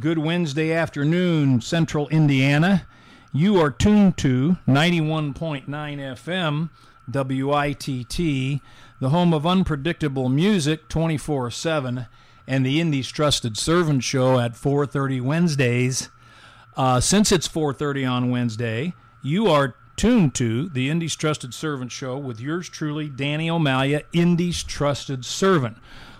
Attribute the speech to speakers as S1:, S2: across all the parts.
S1: Good Wednesday afternoon, Central Indiana. You are tuned to 91.9 FM, WITT, the home of unpredictable music 24/7, and the Indy's Trusted Servant Show at 4:30 Wednesdays. Uh, since it's 4:30 on Wednesday, you are tuned to the Indy's Trusted Servant Show with yours truly, Danny O'Malia, Indy's Trusted Servant.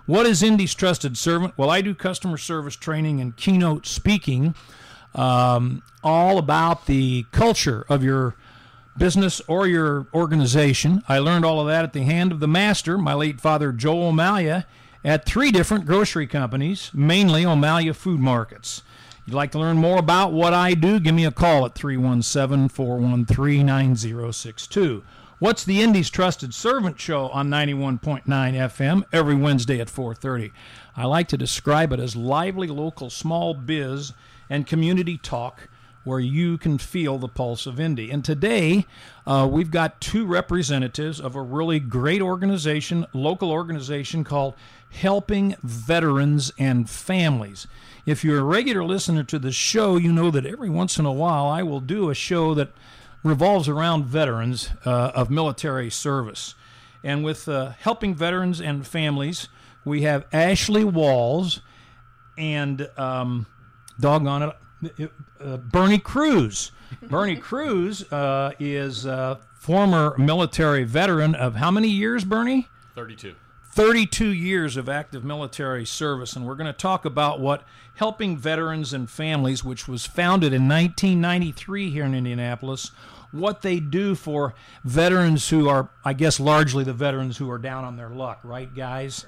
S1: What is Indy's Trusted Servant? Well, I do customer service training and keynote speaking, um, all about the culture of your business or your organization. I learned all of that at the hand of the master, my late father, Joe O'Malia, at three different grocery companies, mainly O'Malia Food Markets. If You'd like to learn more about what I do? Give me a call at 317 413 9062. What's the Indy's Trusted Servant Show on 91.9 FM every Wednesday at 4:30. I like to describe it as lively local small biz and community talk where you can feel the pulse of Indy. And today, uh, we've got two representatives of a really great organization, local organization called Helping Veterans and Families. If you're a regular listener to the show, you know that every once in a while I will do a show that revolves around veterans uh, of military service. And with uh, helping veterans and families, we have Ashlee Walls and um, doggone it, uh, Bernie Kruse. Bernie Kruse uh, is a former military veteran of how many years, Bernie?
S2: 32.
S1: 32 years of active military service, and we're going to talk about what Helping Veterans and Families, which was founded in 1993 here in Indianapolis, what they do for veterans who are, I guess, largely the veterans who are down on their luck, right, guys?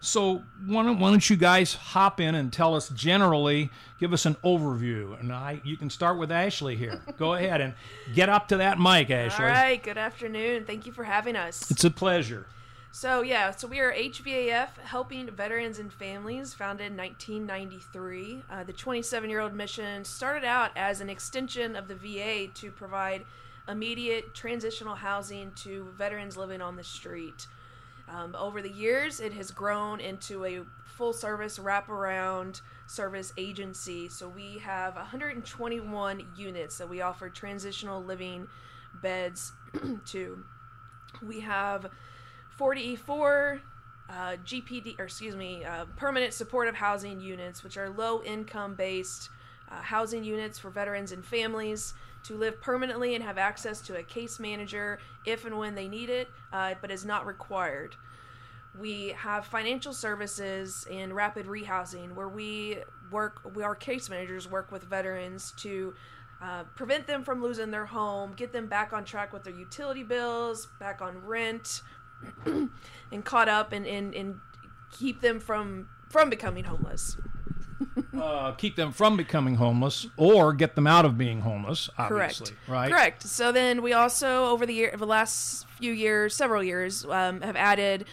S1: So why don't, why don't you guys hop in and tell us generally, give us an overview, and I you can start with Ashlee here. Go ahead and get up to that mic, Ashlee.
S3: All right, good afternoon. Thank you for having us.
S1: It's a pleasure.
S3: So, yeah, so we are HVAF, Helping Veterans and Families, founded in 1993. Uh, the 27 year old mission started out as an extension of the VA to provide immediate transitional housing to veterans living on the street. Um, over the years, it has grown into a full service wraparound service agency. So we have 121 units that we offer transitional living beds to. We have 40E4 uh, GPD, or excuse me, uh, permanent supportive housing units, which are low income based uh, housing units for veterans and families to live permanently and have access to a case manager if and when they need it, uh, but is not required. We have financial services and rapid rehousing where we work, we, our case managers work with veterans to uh, prevent them from losing their home, get them back on track with their utility bills, back on rent, and caught up and, and, and keep them from from becoming homeless.
S1: uh, keep them from becoming homeless or get them out of being homeless. Obviously,
S3: Correct.
S1: right?
S3: Correct. So then we also over the year, the last few years, several years, um, have added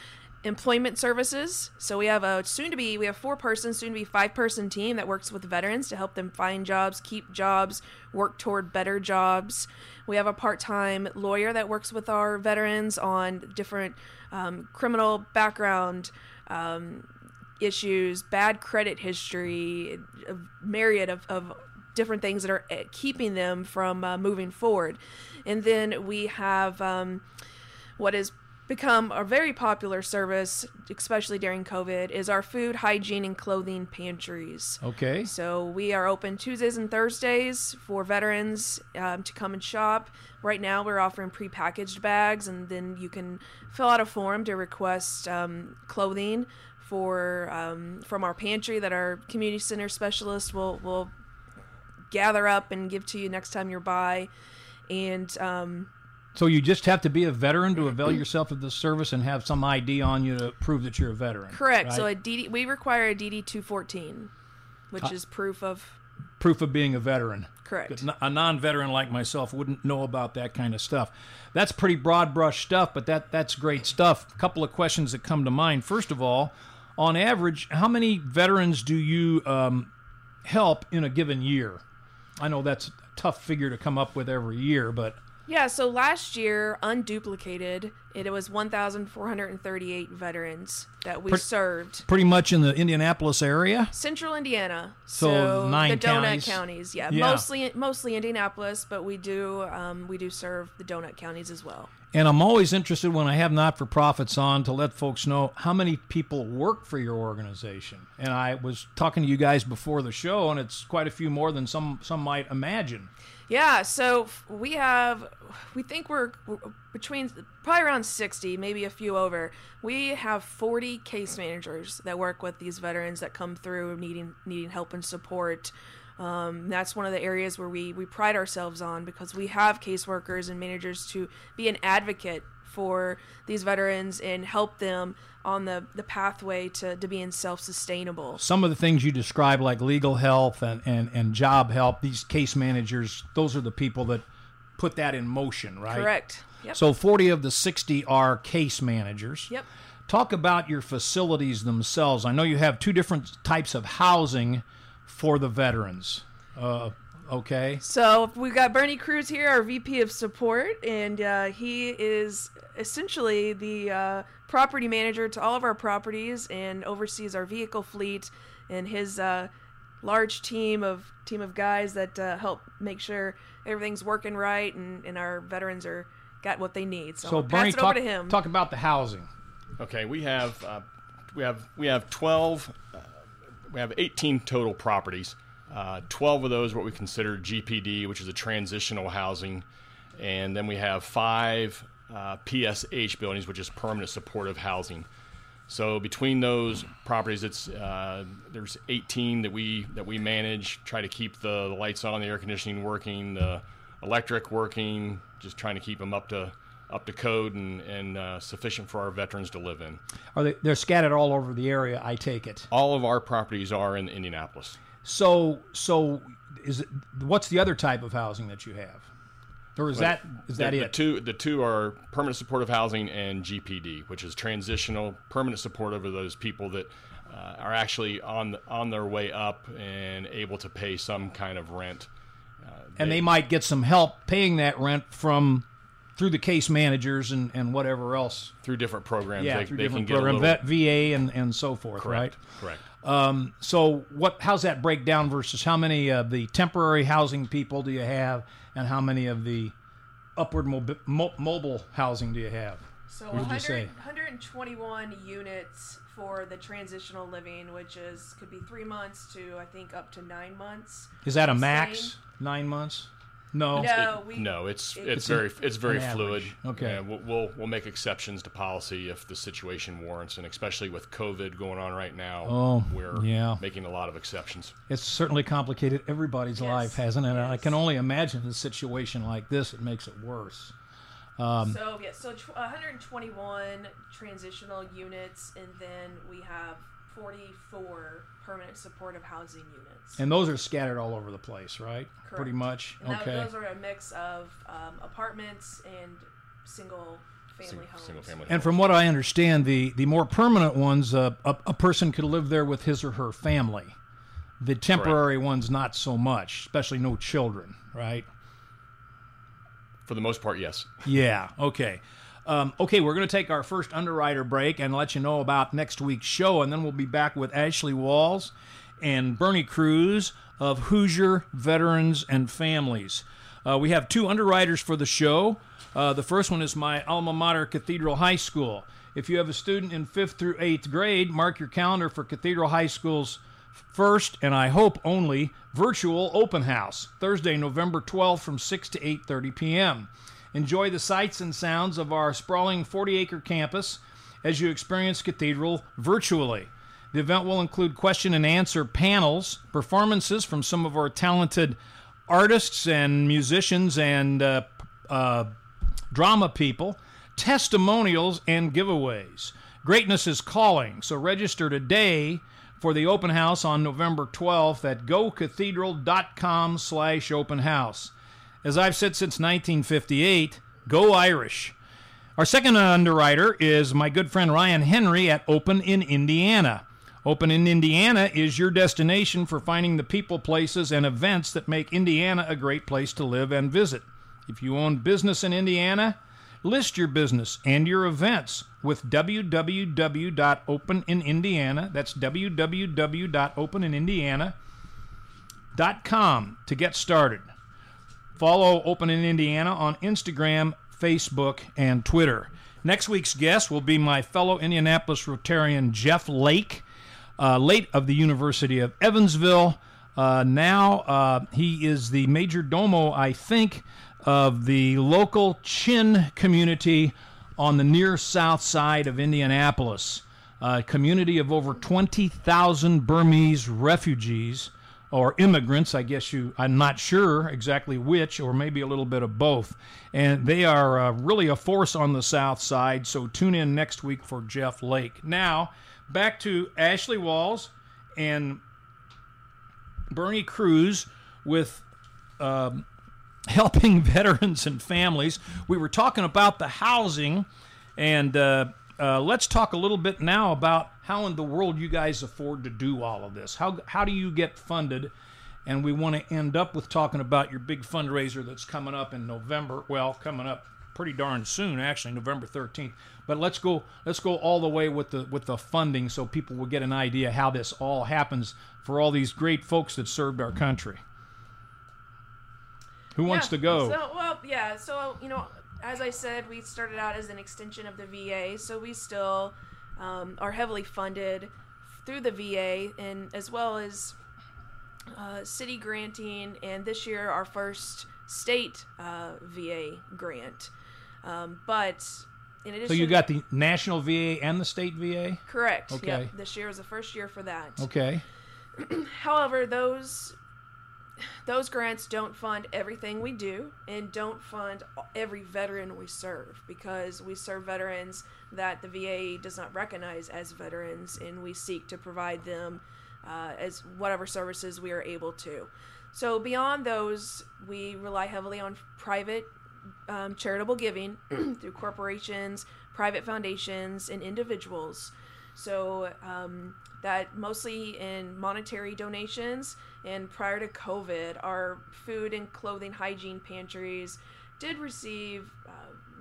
S3: employment services. So we have a soon to be we have four person, soon to be five person team that works with veterans to help them find jobs, keep jobs, work toward better jobs. We have a part time lawyer that works with our veterans on different um, criminal background. Um, issues, bad credit history, a myriad of, of different things that are eh, keeping them from uh, moving forward. And then we have um, what has become a very popular service, especially during COVID, is our food, hygiene, and clothing pantries.
S1: Okay.
S3: So we are open Tuesdays and Thursdays for veterans um, to come and shop. Right now, we're offering prepackaged bags, and then you can fill out a form to request um, clothing for um, from our pantry that our community center specialist will will gather up and give to you next time you're by. And um,
S1: So you just have to be a veteran to avail yourself of this service and have some ID on you to prove that you're a veteran.
S3: correct. So a DD, we require a DD two fourteen, which is proof of
S1: proof of being a veteran.
S3: correct.
S1: A non-veteran like myself wouldn't know about that kind of stuff. That's pretty broad brush stuff, but that that's great stuff. A couple of questions that come to mind. First of all, on average, how many veterans do you um, help in a given year? I know that's a tough figure to come up with every year, but
S3: Yeah, so last year, unduplicated, it was 1,438 veterans that we
S1: Pre-
S3: served.
S1: Pretty much in the Indianapolis area.
S3: Central Indiana,
S1: So, nine
S3: the donut
S1: counties.
S3: counties. Yeah,
S1: Yeah.
S3: mostly mostly Indianapolis, but we do um, we do serve the donut counties as well.
S1: And I'm always interested when I have not for profits on to let folks know how many people work for your organization. And I was talking to you guys before the show, and it's quite a few more than some some might imagine.
S3: Yeah, so we have, we think we're, between probably around 60, maybe a few over. We have 40 case managers that work with these veterans that come through needing needing help and support. Um, that's one of the areas where we, we pride ourselves on because we have caseworkers and managers to be an advocate for these veterans and help them on the, the pathway to, to being self sustainable.
S1: Some of the things you describe, like legal help and, and, and job help, these case managers, those are the people that put that in motion, right?
S3: Correct. Yep.
S1: So 40 of the 60 are case managers.
S3: Yep.
S1: Talk about your facilities themselves. I know you have two different types of housing for the veterans. Uh, okay.
S3: So we've got Bernie Kruse here, our VP of support, and uh, he is essentially the uh, property manager to all of our properties and oversees our vehicle fleet and his uh, large team of team of guys that uh, help make sure everything's working right and, and our veterans are got what they need. So,
S1: So
S3: I'll
S1: Bernie,
S3: pass it
S1: talk,
S3: over to him.
S1: talk about the housing.
S2: Okay, we have uh, we have we have twelve. Uh, we have eighteen total properties. Uh, Twelve of those are what we consider GPD, which is a transitional housing, and then we have five uh, PSH buildings, which is permanent supportive housing. So between those properties, it's uh, there's 18 that we that we manage. Try to keep the, the lights on, the air conditioning working, the electric working. Just trying to keep them up to up to code and and uh, sufficient for our veterans to live in.
S1: Are they? They're scattered all over the area. I take it.
S2: All of our properties are in Indianapolis.
S1: So, so is it? What's the other type of housing that you have? Or is that is that
S2: the,
S1: it?
S2: The two the two are permanent supportive housing and GPD, which is transitional permanent supportive of those people that uh, are actually on on their way up and able to pay some kind of rent. Uh,
S1: and they might get some help paying that rent from through the case managers and, and whatever else.
S2: through different programs,
S1: Yeah,
S2: they,
S1: through
S2: they
S1: different
S2: can get a
S1: programs,
S2: little,
S1: VA, and, and so forth,
S2: correct,
S1: right?
S2: correct.
S1: Um, so what? How's that break down versus how many of the temporary housing people do you have, and how many of the upward mobi- mo- mobile housing do you have?
S3: So
S1: What did you
S3: 100, 121 units for the transitional living, which is could be three months to I think up to nine months.
S1: Is that a max? Nine months? No.
S3: No, we
S2: No, it's
S3: it-
S2: it's,
S1: It's
S2: very it's very fluid.
S1: Okay.
S2: Yeah, we'll, we'll we'll make exceptions to policy if the situation warrants, and especially with COVID going on right now,
S1: Oh,
S2: we're
S1: yeah.
S2: making a lot of exceptions.
S1: It's certainly complicated everybody's
S3: Yes,
S1: life, hasn't it? And I can only imagine a situation like this. It makes it worse. Um,
S3: so yeah, so tw- 121 transitional units, and then we have 44 permanent supportive housing units.
S1: And those are scattered all over the place, right?
S3: Correct.
S1: Pretty much.
S3: And that-
S1: okay.
S3: those are a mix of um, apartments and single family homes.
S2: Single family.
S1: And from what I understand, the, the more permanent ones, uh, a, a person could live there with his or her family. The temporary ones, not so much, especially no children, right?
S2: For the most part, yes.
S1: Yeah. Okay. Um, okay, we're going to take our first underwriter break and let you know about next week's show, and then we'll be back with Ashlee Walls and Bernie Kruse of Hoosier Veterans and Families. Uh, we have two underwriters for the show. Uh, the first one is my alma mater, Cathedral High School. If you have a student in fifth through eighth grade, mark your calendar for Cathedral High School's first and I hope only virtual open house Thursday, November 12th from 6 to 8:30 p.m. Enjoy the sights and sounds of our sprawling 40-acre campus as you experience Cathedral virtually. The event will include question and answer panels, performances from some of our talented artists and musicians and uh, uh, drama people, testimonials, and giveaways. Greatness is calling, so register today for the open house on November 12th at gocathedral.com slash open house. As I've said since 1958, go Irish. Our second underwriter is my good friend Ryan Henry at Open in Indiana. Open in Indiana is your destination for finding the people, places, and events that make Indiana a great place to live and visit. If you own business in Indiana, list your business and your events with www.openinIndiana. That's www.openinIndiana.com to get started. Follow Open in Indiana on Instagram, Facebook, and Twitter. Next week's guest will be my fellow Indianapolis Rotarian Jeff Lake, uh, late of the University of Evansville. Uh, now uh, he is the major domo, I think, of the local Chin community on the near south side of Indianapolis. A community of over 20,000 Burmese refugees or immigrants, I guess you, I'm not sure exactly which, or maybe a little bit of both. And they are uh, really a force on the south side, so tune in next week for Jeff Lake. Now, back to Ashlee Walls and Bernie Kruse with um, helping veterans and families. We were talking about the housing, and uh, uh, let's talk a little bit now about how in the world you guys afford to do all of this. How how do you get funded? And we want to end up with talking about your big fundraiser that's coming up in November. Well, coming up pretty darn soon, actually, November 13th. But let's go let's go all the way with the with the funding so people will get an idea how this all happens for all these great folks that served our country. Who wants to go?
S3: So, well, yeah. So, you know, as I said, we started out as an extension of the VA, so we still um, are heavily funded through the VA, and as well as uh, city granting, and this year our first state uh, VA grant. Um, but in addition,
S1: So you got the national VA and the state VA?
S3: correct.
S1: Okay.
S3: Yep, this year was the first year for that.
S1: Okay.
S3: However, those those grants don't fund everything we do and don't fund every veteran we serve because we serve veterans that the VA does not recognize as veterans and we seek to provide them uh, as whatever services we are able to. So beyond those, we rely heavily on private um, charitable giving through corporations, private foundations, and individuals. So um, that mostly in monetary donations. And prior to COVID, our food and clothing hygiene pantries did receive. Uh,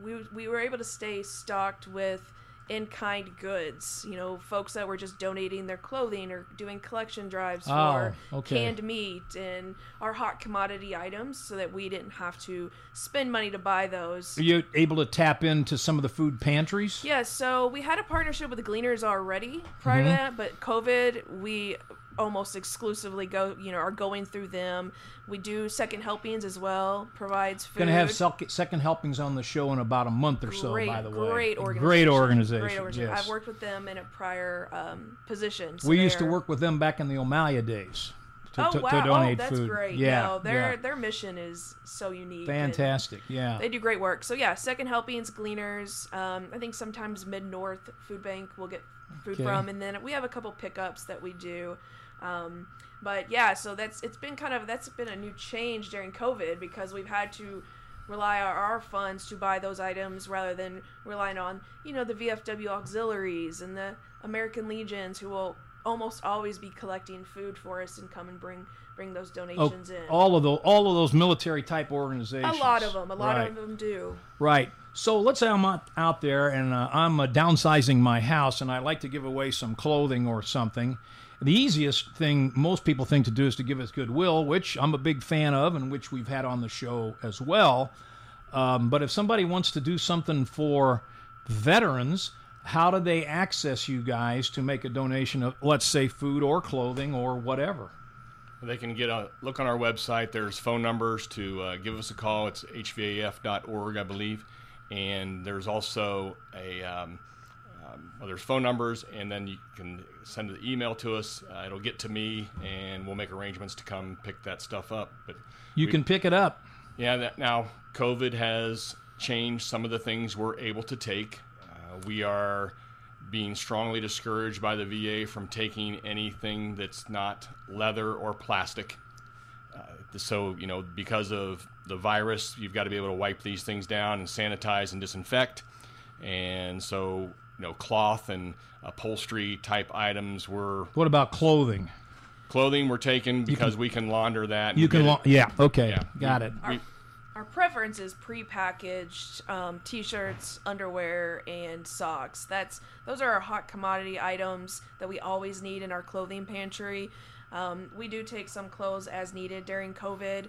S3: we we were able to stay stocked with in kind goods. You know, folks that were just donating their clothing or doing collection drives for
S1: Oh, okay.
S3: canned meat and our hot commodity items, so that we didn't have to spend money to buy those.
S1: Are you able to tap into some of the food pantries?
S3: Yeah, so we had a partnership with the Gleaners already prior
S1: Mm-hmm.
S3: to that, but COVID, we almost exclusively go, you know, are going through them. We do second helpings as well, provides food.
S1: Going to have second helpings on the show in about a month or so,
S3: great,
S1: by the way.
S3: great organization.
S1: Great organization.
S3: Great organization.
S1: Yes.
S3: I've worked with them in a prior um, position. so
S1: we used to work with them back in the O'Malia days to,
S3: Oh
S1: to,
S3: wow!
S1: to donate
S3: oh, that's
S1: food.
S3: great.
S1: Yeah,
S3: no, their
S1: yeah.
S3: their mission is so unique.
S1: fantastic. Yeah.
S3: They do great work. So yeah, second helpings, gleaners. Um, I think sometimes Mid North Food Bank will get food
S1: Okay.
S3: from, and then we have a couple pickups that we do. Um, but yeah, so that's it's been kind of that's been a new change during COVID because we've had to rely on our funds to buy those items rather than relying on you know the VFW auxiliaries and the American Legions who will almost always be collecting food for us and come and bring bring those
S1: Oh,
S3: donations in.
S1: all of those, all of those military type organizations.
S3: a lot of them, a lot
S1: Right.
S3: of them do.
S1: Right. So let's say I'm out, out there and uh, I'm uh, downsizing my house and I like to give away some clothing or something. The easiest thing most people think to do is to give us goodwill, which I'm a big fan of and which we've had on the show as well. Um, but if somebody wants to do something for veterans, how do they access you guys to make a donation of, let's say, food or clothing or whatever?
S2: They can get a look on our website. There's phone numbers to uh, give us a call. It's hvaf.org, I believe, and there's also a um, um, well, there's phone numbers, and then you can send an email to us. Uh, it'll get to me, and we'll make arrangements to come pick that stuff up. But
S1: You
S2: we-
S1: can pick it up.
S2: yeah, that, now COVID has changed some of the things we're able to take. Uh, we are being strongly discouraged by the VA from taking anything that's not leather or plastic. Uh, so, you know, because of the virus, you've got to be able to wipe these things down and sanitize and disinfect. And so, you know, cloth and upholstery type items were
S1: What about clothing?
S2: clothing were taken because we can launder that.
S1: You can,
S2: get it-
S1: lo- yeah, okay,
S2: Yeah.
S1: got it.
S2: we,
S3: Our preference is prepackaged um, t-shirts, underwear, and socks. That's those are our hot commodity items that we always need in our clothing pantry. Um, we do take some clothes as needed during COVID.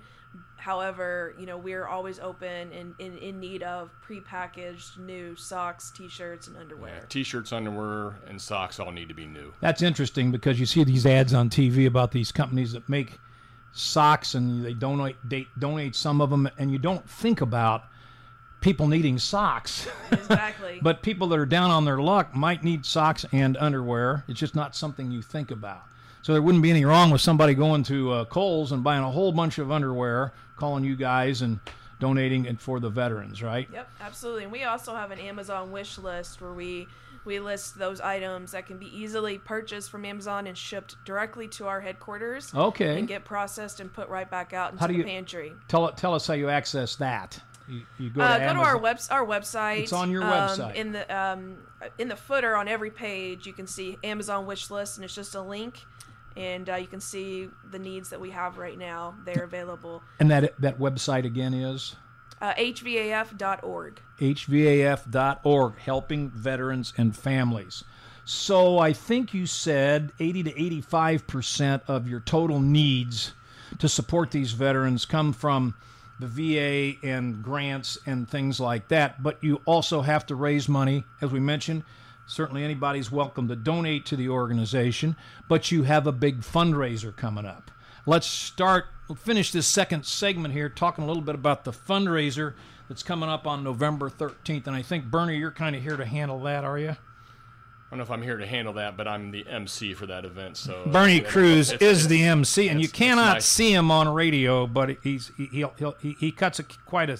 S3: However, you know we're always open and in, in need of prepackaged new socks, t-shirts, and underwear.
S2: T-shirts, underwear, and socks all need to be new.
S1: That's interesting because you see these ads on TV about these companies that make socks and they donate they donate some of them and you don't think about people needing socks.
S3: Exactly.
S1: but people that are down on their luck might need socks and underwear. It's just not something you think about. So there wouldn't be any wrong with somebody going to uh, Kohl's and buying a whole bunch of underwear, calling you guys and donating it for the veterans, right?
S3: Yep, absolutely. And we also have an Amazon wish list where we we list those items that can be easily purchased from Amazon and shipped directly to our headquarters.
S1: Okay.
S3: And get processed and put right back out into
S1: How do
S3: the
S1: you-
S3: pantry.
S1: Tell tell us how you access that. You, you go to
S3: Uh, go to our webs our website.
S1: It's on your
S3: Um,
S1: website.
S3: In the um, in the footer on every page, you can see Amazon wish list, and it's just a link, and uh, you can see the needs that we have right now. They're available.
S1: and that that website again is
S3: Uh, HVAF.org.
S1: hvaf.org, helping veterans and families. So I think you said 80 to 85 percent of your total needs to support these veterans come from the VA and grants and things like that. But you also have to raise money, as we mentioned. Certainly, anybody's welcome to donate to the organization, but you have a big fundraiser coming up. Let's start, finish this second segment here talking a little bit about the fundraiser that's coming up on November 13th. And I think, Bernie, you're kind of here to handle that, are you?
S2: I don't know if I'm here to handle that, but I'm the MC for that event. So
S1: Bernie
S2: it's-
S1: Kruse
S2: it's-
S1: is the MC, and you
S2: it's- it's
S1: cannot
S2: nice.
S1: see him on radio, but he's he he'll, he'll, he he cuts a, quite a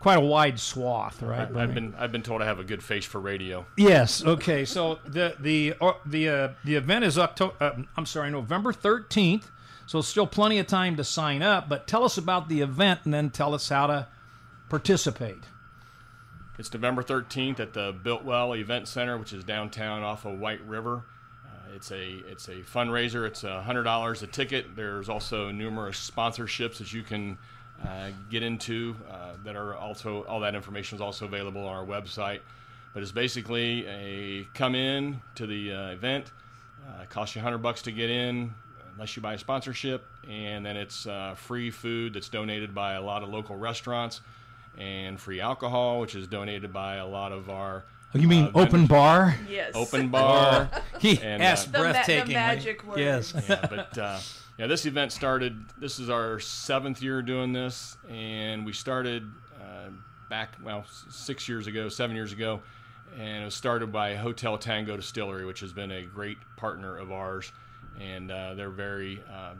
S1: quite a wide swath, right?
S2: I've been I've been told I have a good face for radio.
S1: Yes. Okay. So the the or, the uh, the event is October. Uh, I'm sorry, November 13th. So still plenty of time to sign up. But tell us about the event, and then tell us how to participate.
S2: It's November 13th at the Biltwell Event Center, which is downtown off of White River. Uh, it's a it's a fundraiser. It's a hundred dollars a ticket. There's also numerous sponsorships that you can uh, get into uh, that are also all that information is also available on our website. But it's basically a come in to the uh, event. Uh, costs you hundred bucks to get in, unless you buy a sponsorship, and then it's uh, free food that's donated by a lot of local restaurants, and free alcohol, which is donated by a lot of our.
S1: Oh, you mean
S2: uh,
S1: open
S2: vendors.
S1: bar?
S3: Yes.
S2: Open bar.
S1: He
S2: And,
S1: asked
S2: uh,
S3: The ma- the magic word.
S1: Yes.
S2: yeah, but uh, yeah, this event started. This is our seventh year doing this, and we started uh, back well six years ago, seven years ago, and it was started by Hotel Tango Distillery, which has been a great partner of ours, and uh, they're very. Uh,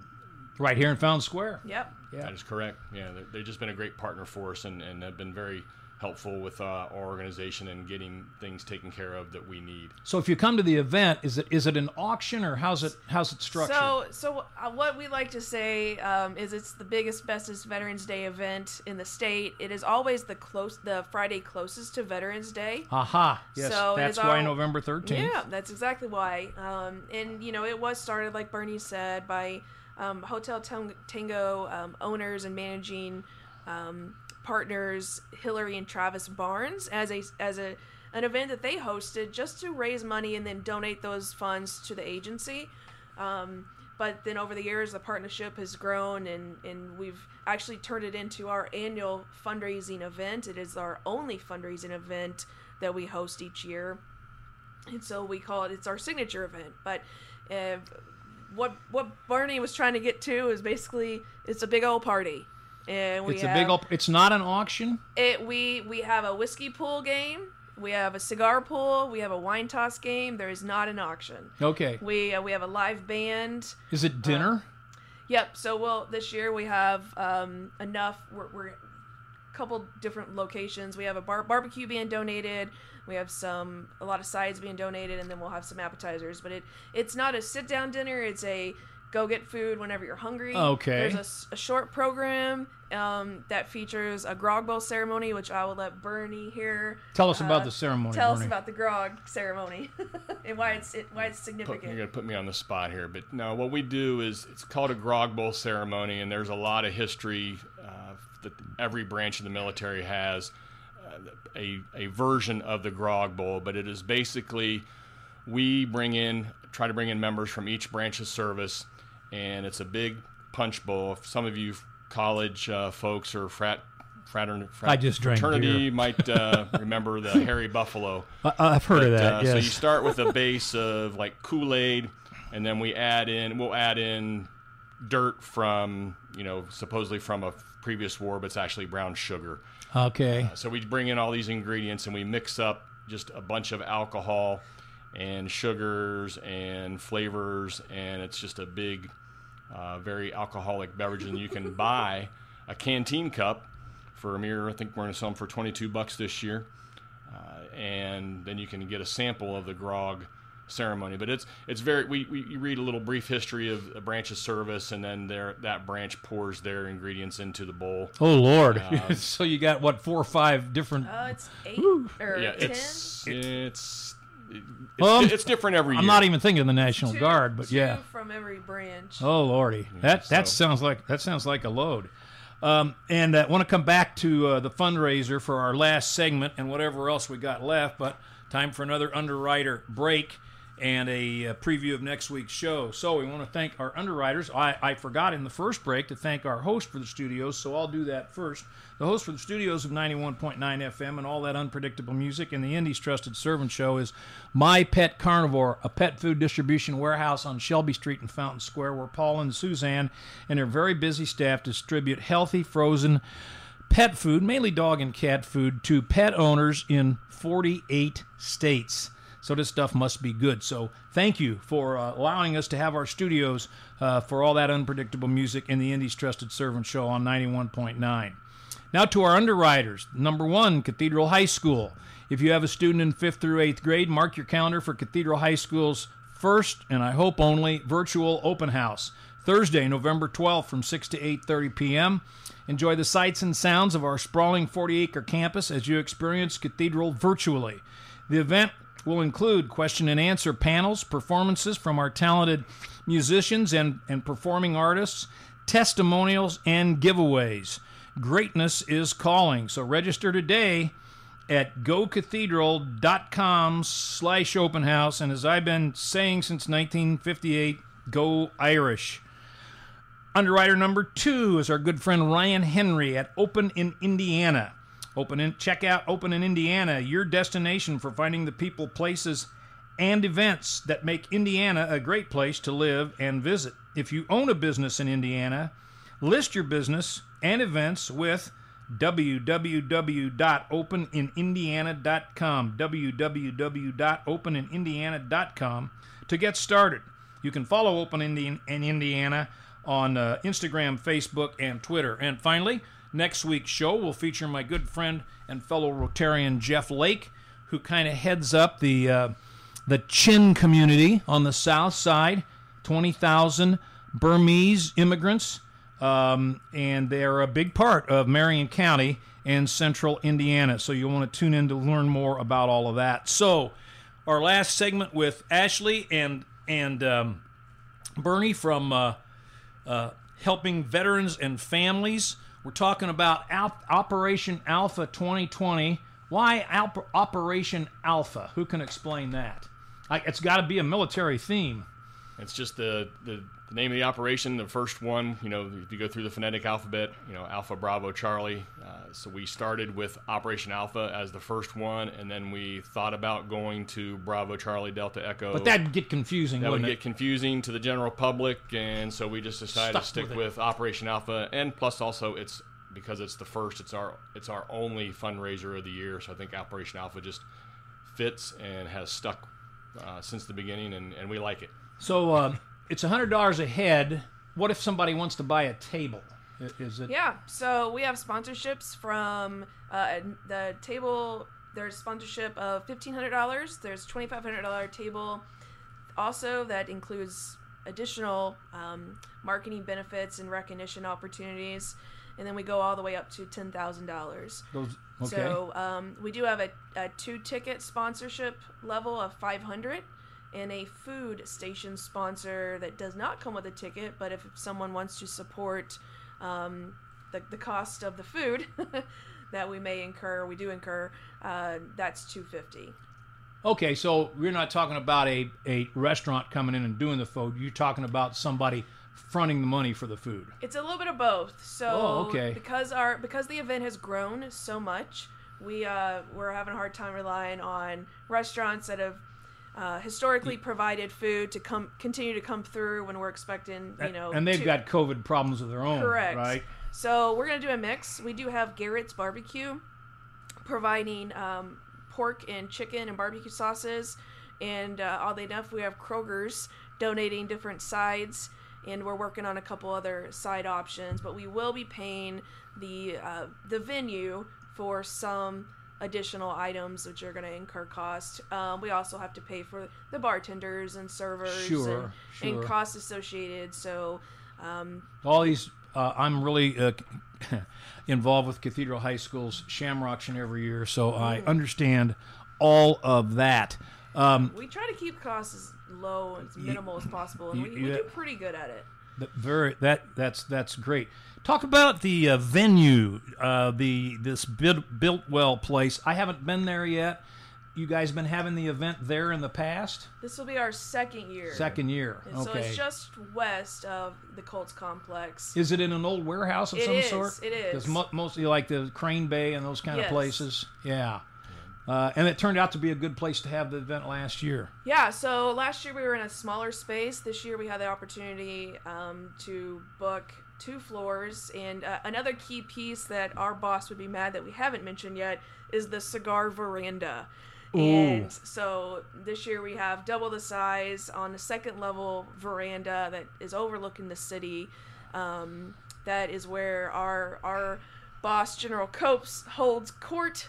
S1: Right here in Fountain Square.
S3: Yep.
S1: Yeah.
S2: that is correct. Yeah, they- they've just been a great partner for us, and, and have been very helpful with uh, our organization and getting things taken care of that we need.
S1: So if you come to the event, is it is it an auction or how's it how's it structured?
S3: So, so uh, what we like to say um, is it's the biggest, bestest Veterans Day event in the state. It is always the close, the Friday closest to Veterans Day.
S1: Aha. Yes.
S3: So it
S1: that's why
S3: our-
S1: November 13th.
S3: Yeah, that's exactly why. Um, and you know, it was started like Bernie said by um, Hotel Tang- Tango um, owners and managing um, partners Hillary and Travis Barnes as a as a an event that they hosted just to raise money and then donate those funds to the agency. Um, but then over the years, the partnership has grown, and, and we've actually turned it into our annual fundraising event. It is our only fundraising event that we host each year and so we call it it's our signature event but uh, what what Bernie was trying to get to is basically it's a big old party and we
S1: It's
S3: have,
S1: a big. Op- it's not an auction.
S3: it we we have a whiskey pool game we have a cigar pool we have a wine toss game there is not an auction
S1: Okay.
S3: we uh, we have a live band
S1: Is it dinner?
S3: Yep. So well, this year we have um, enough. We're, we're couple different locations. We have a bar- barbecue being donated. We have some a lot of sides being donated, and then we'll have some appetizers. But it it's not a sit down dinner. It's a go get food whenever you're hungry.
S1: Okay.
S3: There's a short program um, that features a grog bowl ceremony, which I will let Bernie here.
S1: Tell us about
S3: uh,
S1: the ceremony.
S3: Tell us about the grog ceremony and why it's it, why it's
S2: Put,
S3: significant.
S2: you're gonna put me on the spot here, but no. What we do is it's called a grog bowl ceremony, and there's a lot of history uh, that every branch of the military has uh, a, a version of the grog bowl, but it is basically we bring in try to bring in members from each branch of service, and it's a big punch bowl. If some of you college uh, folks or frat fratern, frat
S1: I just
S2: fraternity might uh, remember the Hairy Buffalo.
S1: I, I've heard of that.
S2: uh,
S1: yes.
S2: So you start with a base of like Kool Aid, and then we add in we'll add in dirt from you know supposedly from a previous war, but it's actually brown sugar.
S1: okay.
S2: So we bring in all these ingredients and we mix up just a bunch of alcohol and sugars and flavors, and it's just a big, uh, very alcoholic beverage. And you can buy a canteen cup for a mere, I think we're going to sell them for 22 bucks this year. Uh, and then you can get a sample of the grog ceremony. But it's it's very we, we you read a little brief history of a branch of service, and then there that branch pours their ingredients into the bowl.
S1: Oh Lord!
S2: Uh,
S1: so you got what four or five different?
S3: Uh, it's eight or
S2: Yeah,
S3: ten.
S2: it's it's it's,
S1: Well,
S2: it's different every year.
S1: I'm not even thinking of the National
S3: Two-
S1: Guard, but
S3: two
S1: yeah.
S3: from every branch.
S1: Oh lordy, that that
S2: so-
S1: sounds like that sounds like a load. Um, and I want to come back to uh, the fundraiser for our last segment and whatever else we got left. But time for another underwriter break and a, uh preview of next week's show. So we want to thank our underwriters. I, I forgot in the first break to thank our host for the studios, so I'll do that first. The host for the studios of 91.9 FM and all that unpredictable music and the Indy's Trusted Servant Show is My Pet Carnivore, a pet food distribution warehouse on Shelby Street in Fountain Square, where Paul and Suzanne and their very busy staff distribute healthy, frozen pet food, mainly dog and cat food, to pet owners in 48 states. So this stuff must be good. So thank you for uh, allowing us to have our studios uh, for all that unpredictable music in the Indy's Trusted Servant Show on 91.9. Now to our underwriters. Number one, Cathedral High School. If you have a student in fifth through eighth grade, mark your calendar for Cathedral High School's first and I hope only virtual open house. Thursday, November 12th from 6 to 8:30 p.m. Enjoy the sights and sounds of our sprawling 40-acre campus as you experience Cathedral virtually. The event will include question and answer panels, performances from our talented musicians and, and performing artists, testimonials, and giveaways. Greatness is calling. So register today at gocathedral.com slash open house. And as I've been saying since 1958, go Irish. Underwriter number two is our good friend Ryan Henry at Open in Indiana. Open in, check out Open in Indiana, your destination for finding the people, places, and events that make Indiana a great place to live and visit. If you own a business in Indiana, list your business and events with www.openinindiana.com www.openindiana.com to get started. You can follow Open in Indiana on uh, Instagram, Facebook, and Twitter. And finally, next week's show will feature my good friend and fellow Rotarian Jeff Lake, who kind of heads up the uh, the Chin community on the south side. Twenty thousand Burmese immigrants, um, and they're a big part of Marion County and Central Indiana. So you'll want to tune in to learn more about all of that. So, our last segment with Ashlee and and um, Bernie from. Uh, uh, helping veterans and families. We're talking about Al- Operation Alpha 2020. Why Al- Operation Alpha? Who can explain that? I, it's got to be a military theme.
S2: It's just the, the the name of the operation. The first one, you know, if you go through the phonetic alphabet, you know, Alpha, Bravo, Charlie. Uh, so we started with Operation Alpha as the first one, and then we thought about going to Bravo, Charlie, Delta, Echo.
S1: But that'd get confusing,
S2: that would
S1: wouldn't
S2: get confusing to the general public, and so we just decided
S1: Stuck
S2: to stick
S1: with
S2: with. Operation Alpha, and plus also it's because it's the first, it's our it's our only fundraiser of the year, so I think Operation Alpha just fits and has stuck uh, since the beginning, and, and we like it.
S1: it? So uh, it's hundred dollars a head. What if somebody wants to buy a table? Is it?
S3: Yeah, so we have sponsorships from uh, the table. There's sponsorship of fifteen hundred dollars. There's twenty five hundred dollar table. Also, that includes additional um, marketing benefits and recognition opportunities, and then we go all the way up to ten thousand dollars.
S1: Okay.
S3: So um, we do have a, a two ticket sponsorship level of 500 and a food station sponsor that does not come with a ticket, but if someone wants to support um, the, the cost of the food that we may incur, we do incur, uh, that's 250
S1: Okay, so we're not talking about a, a restaurant coming in and doing the food. You're talking about somebody fronting the money for the food.
S3: It's a little bit of both. So
S1: Oh, okay.
S3: because our because the event has grown so much, we uh, we're having a hard time relying on restaurants that have uh, historically provided food to come continue to come through when we're expecting you know
S1: and they've
S3: to-
S1: got COVID problems of their own,
S3: correct
S1: right?
S3: So we're gonna do a mix. We do have Garrett's Barbecue providing um, pork and chicken and barbecue sauces, and uh, oddly enough, we have Kroger's donating different sides, and we're working on a couple other side options. But we will be paying the uh, the venue for some additional items which are going to incur cost. Um, we also have to pay for the bartenders and servers
S1: Sure,
S3: and,
S1: sure.
S3: and costs associated. So um,
S1: all these uh, i'm really uh, involved with cathedral high school's shamrocks every year so i
S3: Mm.
S1: understand all of that um,
S3: We try to keep costs as low and as minimal as possible, and
S1: you-
S3: we, we
S1: you-
S3: do pretty good at it.
S1: very that that's that's great talk about the uh, venue uh, the this built, built well place i haven't been there yet you guys been having the event there in the past
S3: This will be our second year.
S1: second year
S3: And So it's just west of the Colts complex.
S1: is it in an old warehouse of
S3: It
S1: some
S3: is,
S1: sort
S3: it is.
S1: Because mo- mostly like the crane bay and those kind of
S3: Yes.
S1: places yeah uh, and it turned out to be a good place to have the event last year
S3: Yeah, so last year we were in a smaller space. This year we had the opportunity um, to book two floors. And uh, another key piece that our boss would be mad that we haven't mentioned yet is the cigar veranda. And so this year we have double the size on the second level veranda that is overlooking the city. Um, that is where our our boss General Copes holds court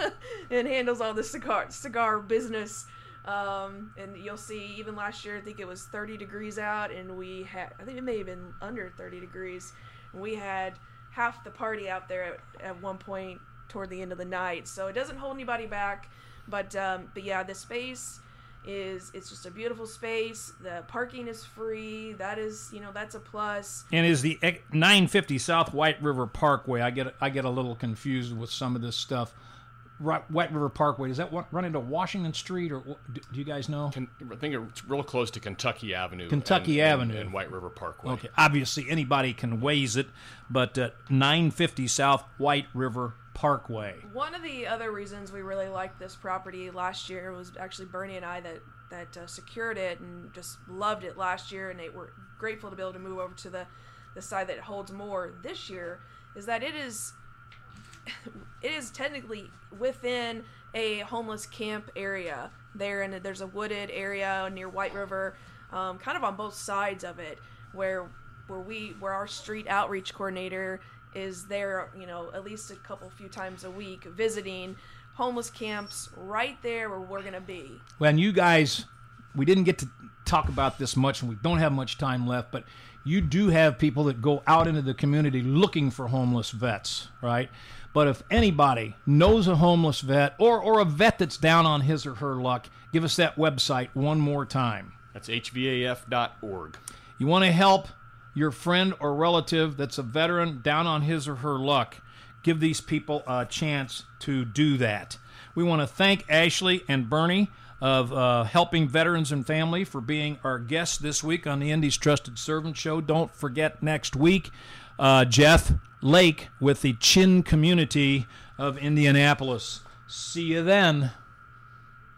S3: and handles all the cigar cigar business. Um, and you'll see even last year I think it was 30 degrees out and we had I think it may have been under 30 degrees. And we had half the party out there at, at one point toward the end of the night. So it doesn't hold anybody back. But um, but yeah, the space is it's just a beautiful space. The parking is free. That is you know that's a plus.
S1: And is the 950 South White River Parkway? I get I get a little confused with some of this stuff. Right, White River Parkway does that run into Washington Street or do, do you guys know?
S2: I think it's real close to Kentucky Avenue.
S1: Kentucky
S2: and,
S1: Avenue.
S2: and, and White River Parkway.
S1: Okay, obviously anybody can waze it, but uh, 950 South White River Parkway.
S3: One of the other reasons we really liked this property last year was actually Bernie and I that that uh, secured it and just loved it last year, and they were grateful to be able to move over to the the side that holds more this year. Is that it is it is technically within a homeless camp area there, and there's a wooded area near White River, um, kind of on both sides of it, where where we where our street outreach coordinator is there, you know, at least a couple few times a week visiting homeless camps right there where we're gonna be.
S1: When you guys, we didn't get to talk about this much, and we don't have much time left, but you do have people that go out into the community looking for homeless vets, right? But if anybody knows a homeless vet or, or a vet that's down on his or her luck, give us that website one more time.
S2: That's hvaf.org.
S1: You want to help your friend or relative that's a veteran down on his or her luck. Give these people a chance to do that. We want to thank Ashlee and Bernie of uh, Helping Veterans and Family for being our guests this week on the Indy's Trusted Servant Show. Don't forget next week, uh, Jeff Lake with the Chin community of Indianapolis. See you then.